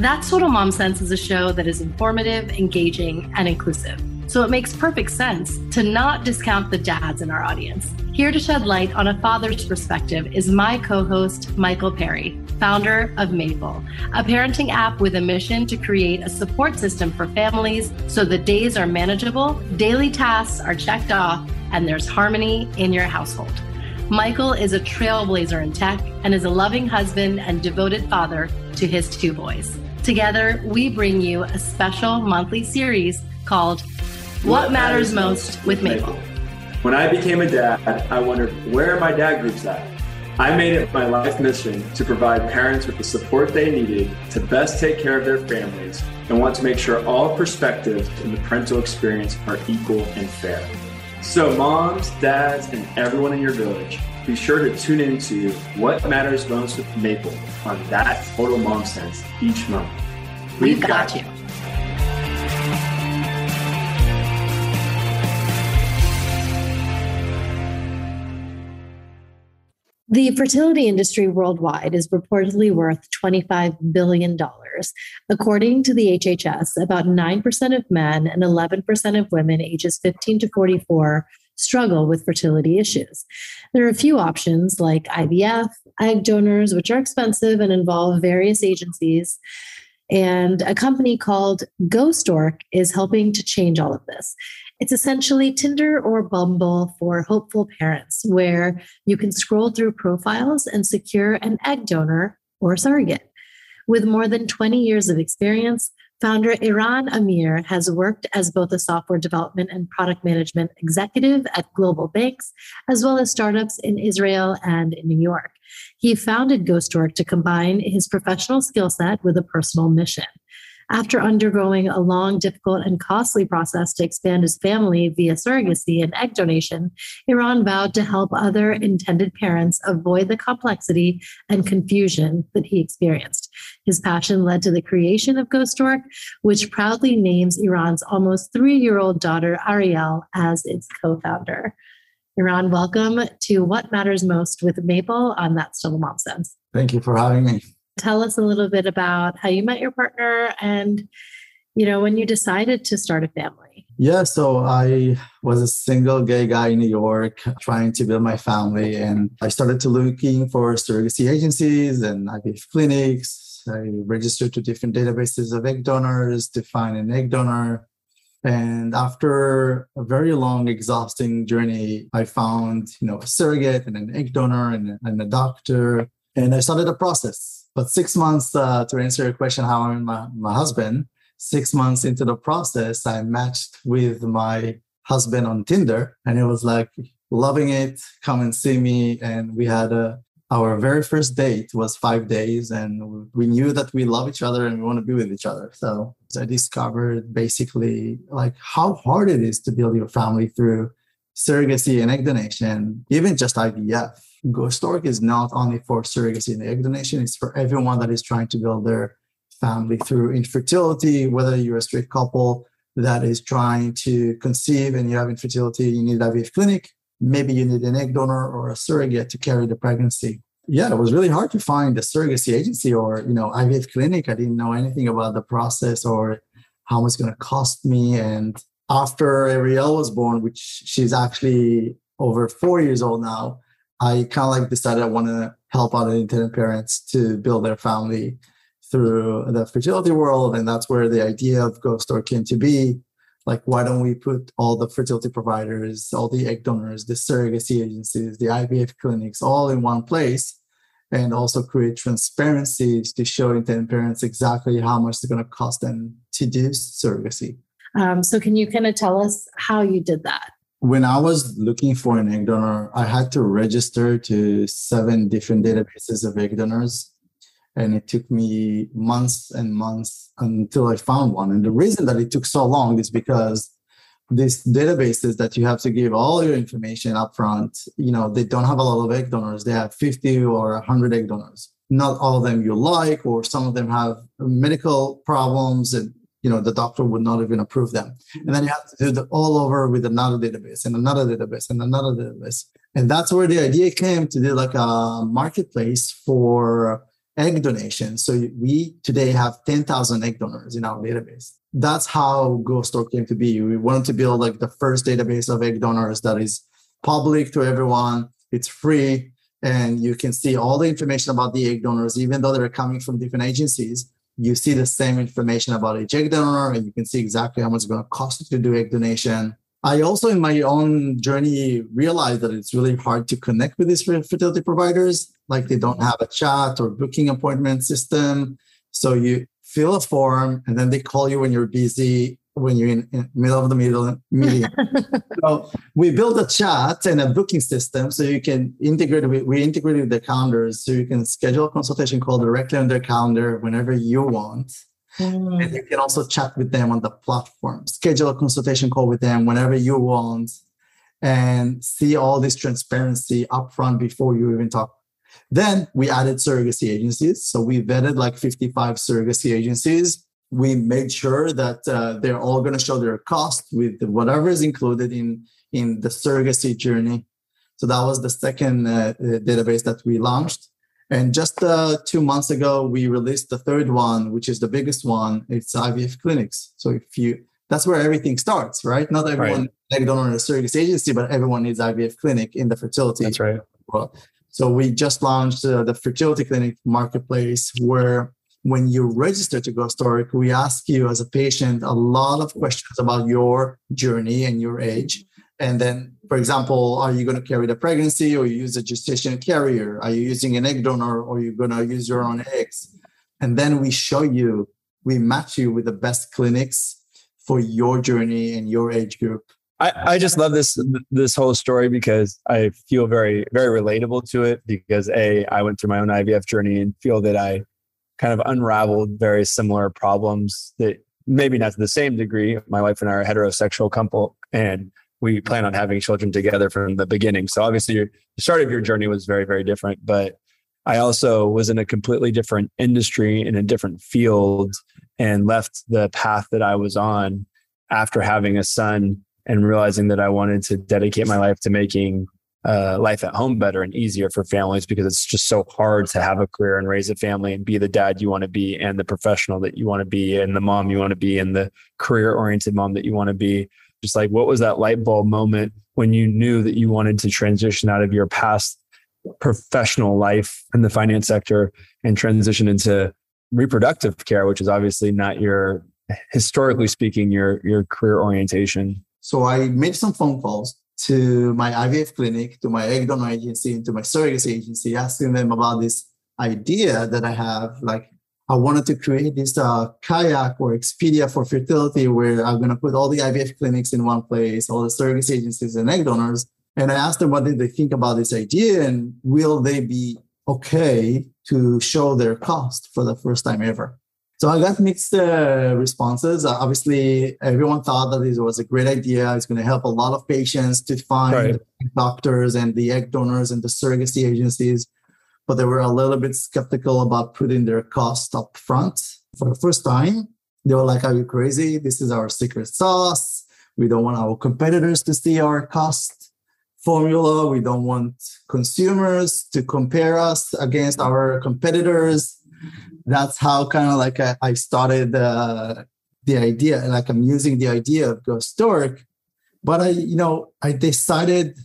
That's Total Mom Sense is a show that is informative, engaging, and inclusive. So it makes perfect sense to not discount the dads in our audience. Here to shed light on a father's perspective is my co host, Michael Perry, founder of Maple, a parenting app with a mission to create a support system for families so the days are manageable, daily tasks are checked off, and there's harmony in your household. Michael is a trailblazer in tech and is a loving husband and devoted father to his two boys. Together, we bring you a special monthly series called What, Matters Most with Maple. When I became a dad, I wondered where my dad groups at? I made it my life mission to provide parents with the support they needed to best take care of their families and want to make sure all perspectives in the parental experience are equal and fair. So, moms, dads, and everyone in your village, be sure to tune into What Matters Most with Maple on that Total Mom Sense each month. We've, We've got, got you. The fertility industry worldwide is reportedly worth $25 billion. According to the HHS, about 9% of men and 11% of women ages 15 to 44 struggle with fertility issues. There are a few options like IVF, egg donors, which are expensive and involve various agencies. And a company called GoStork is helping to change all of this. It's essentially Tinder or Bumble for hopeful parents, where you can scroll through profiles and secure an egg donor or surrogate. With more than 20 years of experience, Founder Eran Amir has worked as both a software development and product management executive at global banks, as well as startups in Israel and in New York. He founded GoStork to combine his professional skill set with a personal mission. After undergoing a long, difficult, and costly process to expand his family via surrogacy and egg donation, Eran vowed to help other intended parents avoid the complexity and confusion that he experienced. His passion led to the creation of GoStork, which proudly names Eran's almost three year old daughter, Ariel, as its co founder. Eran, welcome to What Matters Most with Maple on That's Total Mom Sense. Thank you for having me tell us a little bit about how you met your partner and you know when you decided to start a family yeah so i was a single gay guy in new york trying to build my family and i started to looking for surrogacy agencies and ivf clinics i registered to different databases of egg donors to find an egg donor and after a very long exhausting journey i found you know a surrogate and an egg donor and, and a doctor and i started a process but six months uh, to answer your question, how I met my, my husband, six months into the process, I matched with my husband on Tinder and it was like loving it. Come and see me. And we had a, our very first date was five days and we knew that we love each other and we want to be with each other. So I discovered basically like how hard it is to build your family through surrogacy and egg donation, even just IVF. GoStork is not only for surrogacy and egg donation, it's for everyone that is trying to build their family through infertility, whether you're a straight couple that is trying to conceive and you have infertility, you need IVF clinic. Maybe you need an egg donor or a surrogate to carry the pregnancy. Yeah, it was really hard to find a surrogacy agency or, you know, IVF clinic. I didn't know anything about the process or how much it's going to cost me. And after Ariel was born, which she's actually over four years old now, I kind of like decided I want to help out intended parents to build their family through the fertility world. And that's where the idea of GoStork came to be. Like, why don't we put all the fertility providers, all the egg donors, the surrogacy agencies, the IVF clinics all in one place and also create transparency to show intended parents exactly how much it's going to cost them to do surrogacy. Um, so, can you kind of tell us how you did that? When I was looking for an egg donor, I had to register to seven different databases of egg donors. And it took me months and months until I found one. And the reason that it took so long is because these databases that you have to give all your information up front, you know, they don't have a lot of egg donors. They have 50 or 100 egg donors. Not all of them you like, or some of them have medical problems and you know the doctor would not even approve them and then you have to do the all over with another database and another database and another database and that's where the idea came to do like a marketplace for egg donation. So we today have 10,000 egg donors in our database. That's how GoStork came to be. We wanted to build like the first database of egg donors that is public to everyone. It's free and you can see all the information about the egg donors, even though they're coming from different agencies. You see the same information about each egg donor, and you can see exactly how much it's going to cost you to do egg donation. I also, in my own journey, realized that it's really hard to connect with these fertility providers. Like they don't have a chat or booking appointment system. So you fill a form, and then they call you when you're busy, when you're in, in middle of the middle meeting. so we build a chat and a booking system so you can integrate with, we integrated with the calendars so you can schedule a consultation call directly on their calendar whenever you want. Mm. And you can also chat with them on the platform, schedule a consultation call with them whenever you want, and see all this transparency upfront before you even talk. Then we added surrogacy agencies. So we vetted like 55 surrogacy agencies we made sure that uh, they're all going to show their cost with whatever is included in in the surrogacy journey. So that was the second uh, uh database that we launched. And just uh, two months ago, we released the third one, which is the biggest one. It's IVF clinics. So if you, that's where everything starts, right? Not everyone right. donor in a surrogacy agency, but everyone needs IVF clinic in the fertility. That's right. World. So we just launched uh, the fertility clinic marketplace, where when you register to GoStork, we ask you as a patient a lot of questions about your journey and your age. And then, for example, are you going to carry the pregnancy or you use a gestation carrier? Are you using an egg donor or are you going to use your own eggs? And then we show you, we match you with the best clinics for your journey and your age group. I, I just love this this whole story because I feel very very relatable to it because a I went through my own IVF journey and feel that I kind of unraveled very similar problems that maybe not to the same degree. My wife and I are a heterosexual couple, and we plan on having children together from the beginning. So obviously, your, the start of your journey was very, very different. But I also was in a completely different industry in a different field and left the path that I was on after having a son and realizing that I wanted to dedicate my life to making uh, life at home better and easier for families because it's just so hard to have a career and raise a family and be the dad you want to be and the professional that you want to be and the mom you want to be and the career oriented mom that you want to be. Just like what was that light bulb moment when you knew that you wanted to transition out of your past professional life in the finance sector and transition into reproductive care, which is obviously not your historically speaking your your career orientation. So I made some phone calls to my IVF clinic, to my egg donor agency, and to my surrogacy agency, asking them about this idea that I have. Like, I wanted to create this uh, kayak or Expedia for fertility, where I'm going to put all the IVF clinics in one place, all the surrogacy agencies and egg donors. And I asked them what did they think about this idea, and will they be okay to show their cost for the first time ever? So I got mixed uh, responses. Uh, obviously, everyone thought that this was a great idea. It's going to help a lot of patients to find right. doctors and the egg donors and the surrogacy agencies. But they were a little bit skeptical about putting their cost up front for the first time. They were like, Are you crazy? This is our secret sauce. We don't want our competitors to see our cost formula. We don't want consumers to compare us against our competitors that's how kind of like I, I started uh, the idea. Like I'm using the idea of GoStork, but I, you know, I decided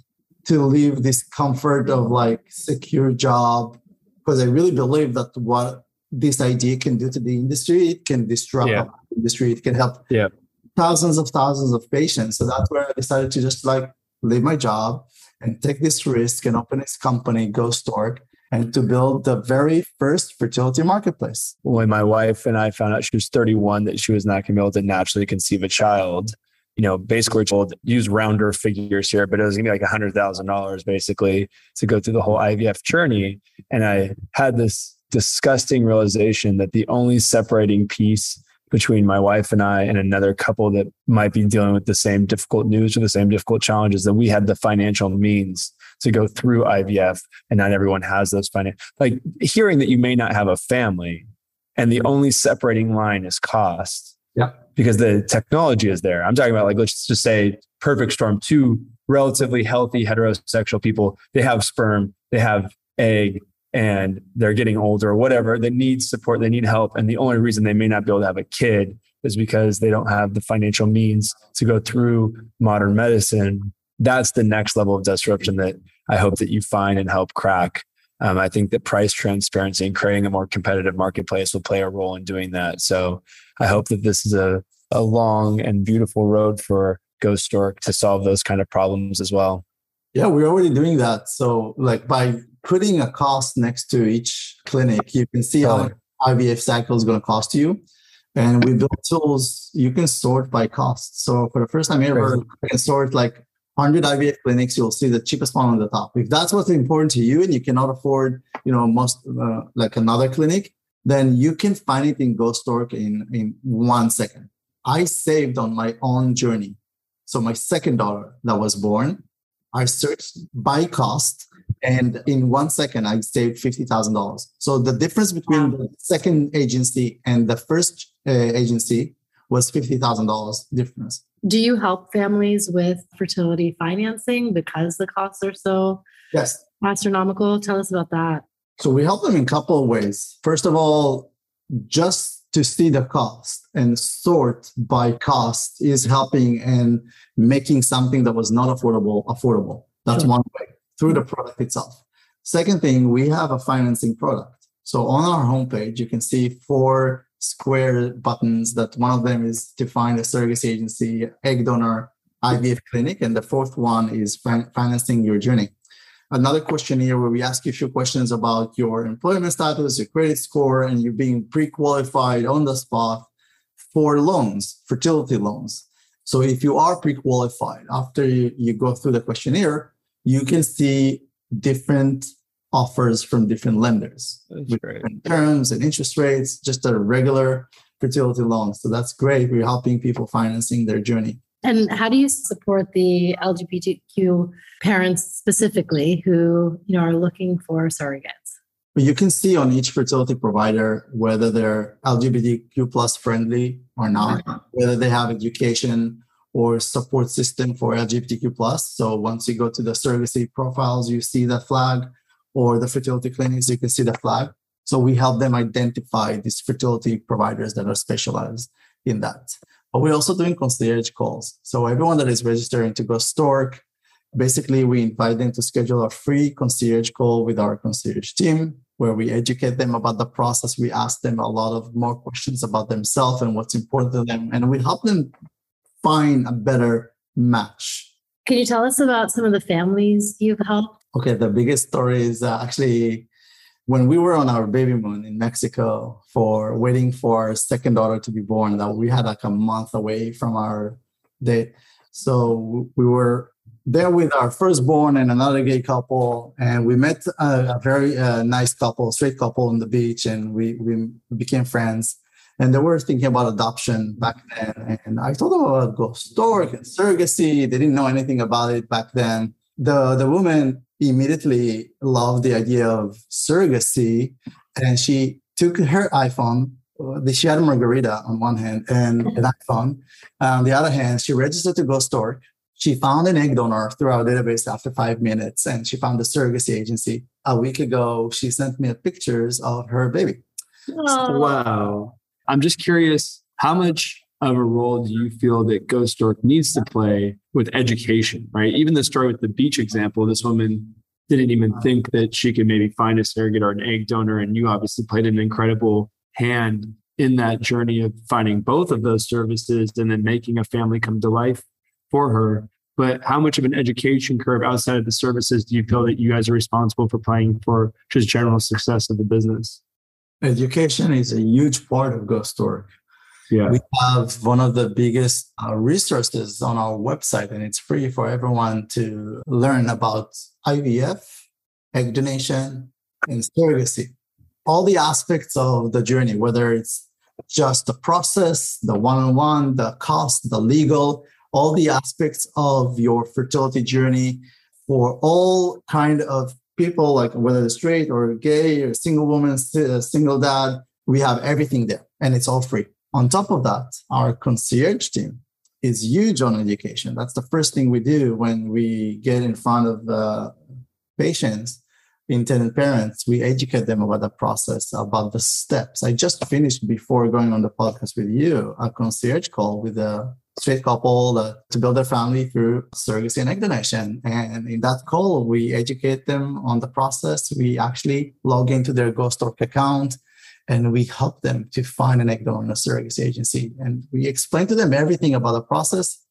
to leave this comfort of like secure job because I really believe that what this idea can do to the industry, it can disrupt yeah. the industry. It can help yeah. thousands of thousands of patients. So that's where I decided to just like leave my job and take this risk and open this company, GoStork, and to build the very first fertility marketplace. When my wife and I found out she was 31 that she was not going to be able to naturally conceive a child, you know, basically told use rounder figures here, but it was gonna be like a hundred thousand dollars basically to go through the whole IVF journey. And I had this disgusting realization that the only separating piece between my wife and I and another couple that might be dealing with the same difficult news or the same difficult challenges that we had the financial means to go through IVF, and not everyone has those financial. Like hearing that you may not have a family, and the mm-hmm. only separating line is cost. Yeah. Because the technology is there. I'm talking about like let's just say perfect storm. Two relatively healthy heterosexual people. They have sperm. They have egg. and they're getting older or whatever, they need support, they need help. And the only reason they may not be able to have a kid is because they don't have the financial means to go through modern medicine. That's the next level of disruption that I hope that you find and help crack. Um, I think that price transparency and creating a more competitive marketplace will play a role in doing that. So I hope that this is a, a long and beautiful road for GoStork to solve those kind of problems as well. Yeah, we're already doing that. So, like by putting a cost next to each clinic, you can see how IVF cycle is going to cost you. And we built tools you can sort by cost. So for the first time ever, you can sort like 100 IVF clinics. You'll see the cheapest one on the top. If that's what's important to you, and you cannot afford, you know, most uh, like another clinic, then you can find it in GoStork in in one second. I saved on my own journey. So my second daughter that was born, I searched by cost and in one second i saved $50000 so the difference between the second agency and the first uh, agency was $50000 difference do you help families with fertility financing because the costs are so yes astronomical tell us about that so we help them in a couple of ways first of all just to see the cost and sort by cost is helping and making something that was not affordable affordable that's sure. one way through the product itself. Second thing, we have a financing product. So on our homepage, you can see four square buttons that one of them is to find a surrogacy agency, egg donor, IVF clinic, and the fourth one is fin- financing your journey. Another questionnaire where we ask you a few questions about your employment status, your credit score, and you being pre-qualified on the spot for loans, fertility loans. So if you are pre-qualified after you, you go through the questionnaire, you can see different offers from different lenders with different terms and interest rates, just a regular fertility loan. So that's great. We're helping people financing their journey. And how do you support the LGBTQ parents specifically who you know are looking for surrogates? You can see on each fertility provider whether they're LGBTQ plus friendly or not, whether they have education or support system for LGBTQ plus. So once you go to the surrogacy profiles, you see the flag, or the fertility clinics, you can see the flag. So we help them identify these fertility providers that are specialized in that. But we're also doing concierge calls. So everyone that is registering to GoStork, basically we invite them to schedule a free concierge call with our concierge team where we educate them about the process. We ask them a lot of more questions about themselves and what's important to them. And we help them find a better match. Can you tell us about some of the families you've helped? Okay, the biggest story is uh, actually when we were on our baby moon in Mexico for waiting for our second daughter to be born, that we had like a month away from our date. So we were there with our firstborn and another gay couple, and we met a, a very uh, nice couple, straight couple on the beach, and we we became friends and they were thinking about adoption back then. And I told them about Ghost and surrogacy. They didn't know anything about it back then. The the woman immediately loved the idea of surrogacy, and she took her iPhone. Uh, she had a margarita on one hand and an mm-hmm. iPhone. On the other hand, she registered to GoStork She found an egg donor through our database after five minutes, and she found a surrogacy agency. A week ago, she sent me pictures of her baby. Wow. I'm just curious how much of a role do you feel that GoStork needs to play with education, right? Even the story with the beach example, this woman didn't even think that she could maybe find a surrogate or an egg donor. And you obviously played an incredible hand in that journey of finding both of those services and then making a family come to life for her. But how much of an education curve outside of the services do you feel that you guys are responsible for playing for just general success of the business? Education is a huge part of GoStork. Yeah. We have one of the biggest uh, resources on our website, and it's free for everyone to learn about IVF, egg donation, and surrogacy. All the aspects of the journey, whether it's just the process, the one on one, the cost, the legal, all the aspects of your fertility journey for all kind of people, like whether they're straight or gay or single woman, single dad, we have everything there and it's all free. On top of that, our concierge team is huge on education. That's the first thing we do when we get in front of the patients. intended parents, we educate them about the process, about the steps. I just finished before going on the podcast with you a concierge call with a straight couple uh, to build their family through surrogacy and egg donation. And in that call, we educate them on the process. We actually log into their GoStork account and we help them to find an egg donor a surrogacy agency. And we explain to them everything about the process,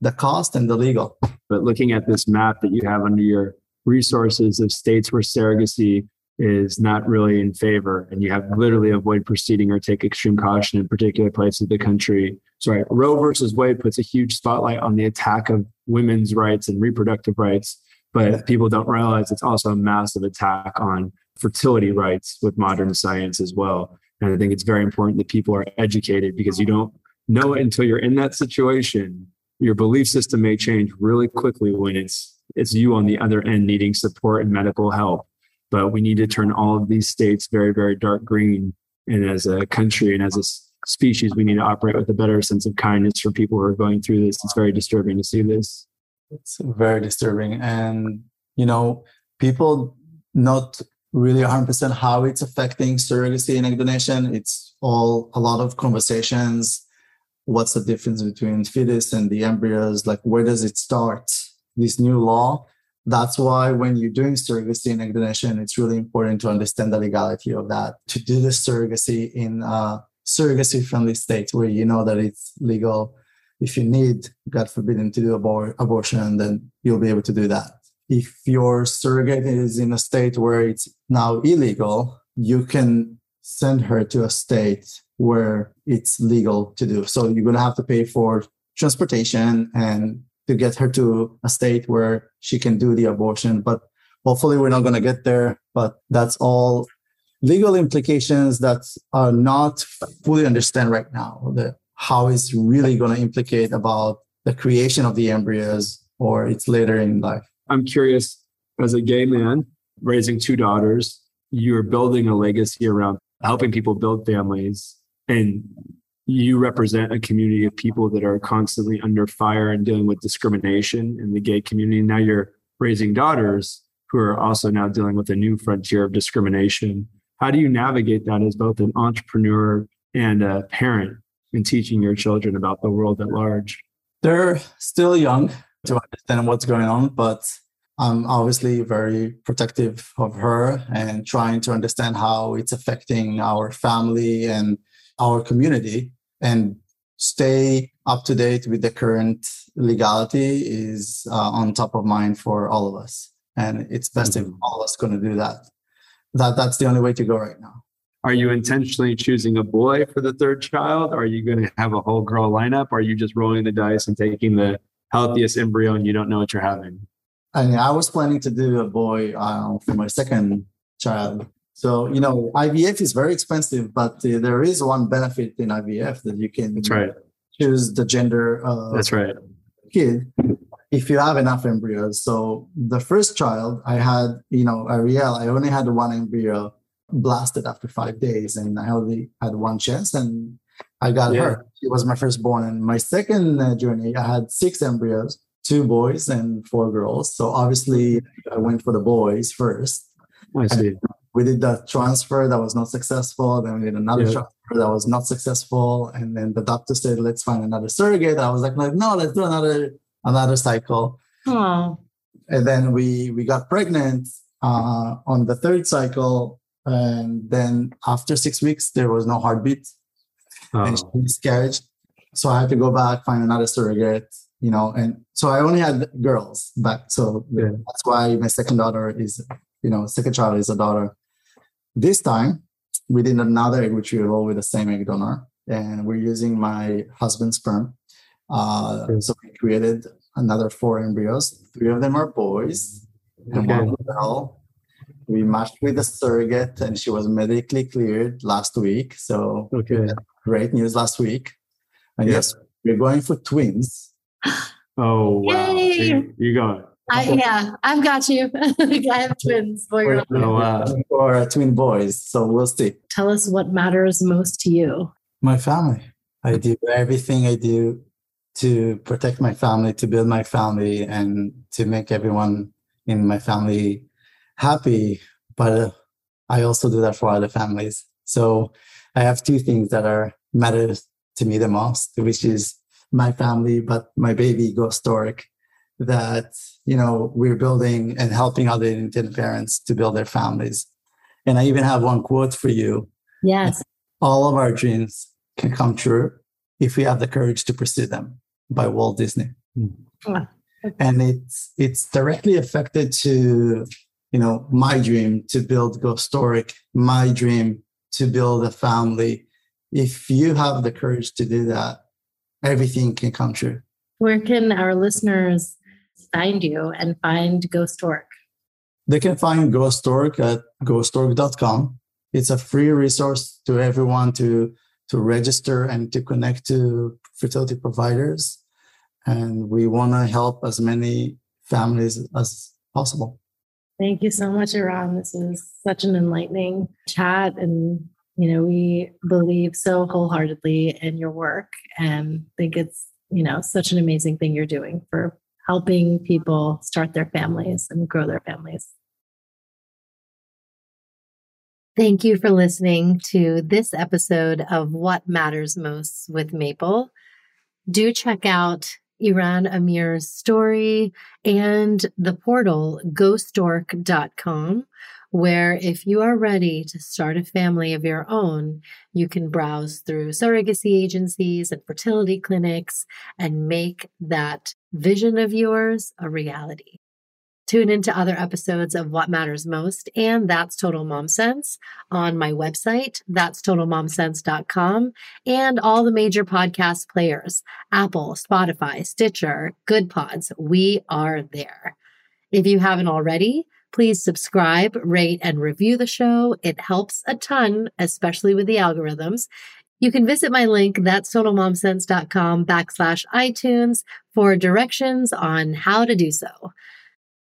the cost, and the legal. But looking at this map that you have under your resources of states where surrogacy is not really in favor and you have literally avoid proceeding or take extreme caution in particular places of the country sorry roe versus wade puts a huge spotlight on the attack of women's rights and reproductive rights but people don't realize it's also a massive attack on fertility rights with modern science as well and i think it's very important that people are educated because you don't know it until you're in that situation your belief system may change really quickly when it's it's you on the other end needing support and medical help. But we need to turn all of these states very, very dark green. And as a country and as a species, we need to operate with a better sense of kindness for people who are going through this. It's very disturbing to see this. It's very disturbing. And, you know, people not really 100% how it's affecting surrogacy and egg donation. It's all a lot of conversations. What's the difference between fetus and the embryos? Like, where does it start? this new law. That's why when you're doing surrogacy and egg donation, it's really important to understand the legality of that. To do the surrogacy in a surrogacy friendly state where you know that it's legal. If you need, God forbid, to do abor- abortion, then you'll be able to do that. If your surrogate is in a state where it's now illegal, you can send her to a state where it's legal to do. So you're going to have to pay for transportation and to get her to a state where she can do the abortion. But hopefully, we're not going to get there. But that's all legal implications that are not fully understand right now. The how it's really going to implicate about the creation of the embryos or it's later in life. I'm curious, as a gay man raising two daughters, you're building a legacy around helping people build families and you represent a community of people that are constantly under fire and dealing with discrimination in the gay community. Now you're raising daughters who are also now dealing with a new frontier of discrimination. How do you navigate that as both an entrepreneur and a parent in teaching your children about the world at large? They're still young to understand what's going on, but I'm obviously very protective of her and trying to understand how it's affecting our family and our community. And stay up to date with the current legality is uh, on top of mind for all of us. And it's best mm-hmm. if all of us going to do that. That that's the only way to go right now. Are you intentionally choosing a boy for the third child? Are you going to have a whole girl lineup? Are you just rolling the dice and taking the healthiest embryo and you don't know what you're having I mean, I was planning to do a boy uh, for my second child so, you know, IVF is very expensive, but uh, there is one benefit in IVF that you can That's right. choose the gender of That's right. kid if you have enough embryos. So the first child I had, you know, Ariel, I only had one embryo blasted after five days and I only had one chance and I got yeah. her. She was my firstborn. And my second uh, journey, I had six embryos, two boys and four girls. So obviously I went for the boys first. I see. And we did the transfer that was not successful. Then we did another yeah. transfer that was not successful. And then the doctor said, let's find another surrogate. I was like, no, let's do another another cycle. Aww. And then we we got pregnant uh, on the third cycle. And then after six weeks, there was no heartbeat. Oh. And she miscarried. So I had to go back, find another surrogate, you know, and so I only had girls back. So yeah. that's why my second daughter is, you know, second child is a daughter. This time, we did another egg retrieval with the same egg donor, and we're using my husband's sperm. Uh, so we created another four embryos. Three of them are boys, and okay. one girl. We matched with a surrogate, and she was medically cleared last week. So okay. Great news last week. And yes, we're going for twins. Oh wow! You, you got it. I, yeah, I've got you. I have twins, boy or, oh, wow. or uh, twin boys. So we'll see. Tell us what matters most to you. My family. I do everything I do to protect my family, to build my family, and to make everyone in my family happy but uh, I also do that for other families. So I have two things that are matter to me the most, which is my family, but my baby GoStork that, you know, we're building and helping other intended parents to build their families. And I even have one quote for you. Yes. All of our dreams can come true if we have the courage to pursue them by Walt Disney. Mm. And it's it's directly affected to, you know, my dream to build GoStork, my dream to build a family. If you have the courage to do that, everything can come true. Where can our listeners find you and find Ghost? They can find Ghost at gostork.com. It's a free resource to everyone to, to register and to connect to fertility providers. And we want to help as many families as possible. Thank you so much, Eran. This is such an enlightening chat. And, you know, we believe so wholeheartedly in your work and think it's, you know, such an amazing thing you're doing for helping people start their families and grow their families. Thank you for listening to this episode of What Matters Most with Maple. Do check out Eran Amir's story and the portal gostork.com, where if you are ready to start a family of your own, you can browse through surrogacy agencies and fertility clinics and make that vision of yours a reality. Tune into other episodes of What Matters Most and That's Total Mom Sense on my website, that's totalmomsense.com, and all the major podcast players Apple, Spotify, Stitcher, Good Pods. We are there. If you haven't already, please subscribe, rate, and review the show. It helps a ton, especially with the algorithms. You can visit my link, that's totalmomsense.com backslash iTunes for directions on how to do so.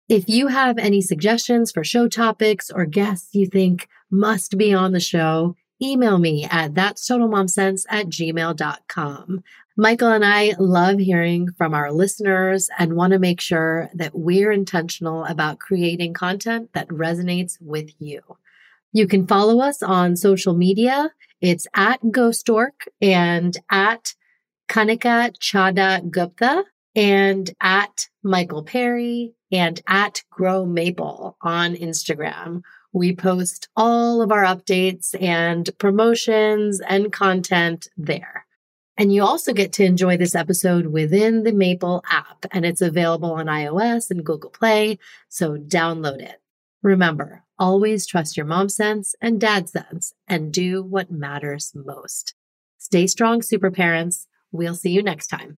If you have any suggestions for show topics or guests you think must be on the show, email me at that's totalmomsense at gmail.com. Michael and I love hearing from our listeners and want to make sure that we're intentional about creating content that resonates with you. You can follow us on social media. It's at Ghostork and at Kanika Chadda Gupta and at Michael Perry and at Grow Maple on Instagram. We post all of our updates and promotions and content there. And you also get to enjoy this episode within the Maple app, and it's available on iOS and Google Play, so download it. Remember, always trust your mom sense and dad sense and do what matters most. Stay strong, super parents. We'll see you next time.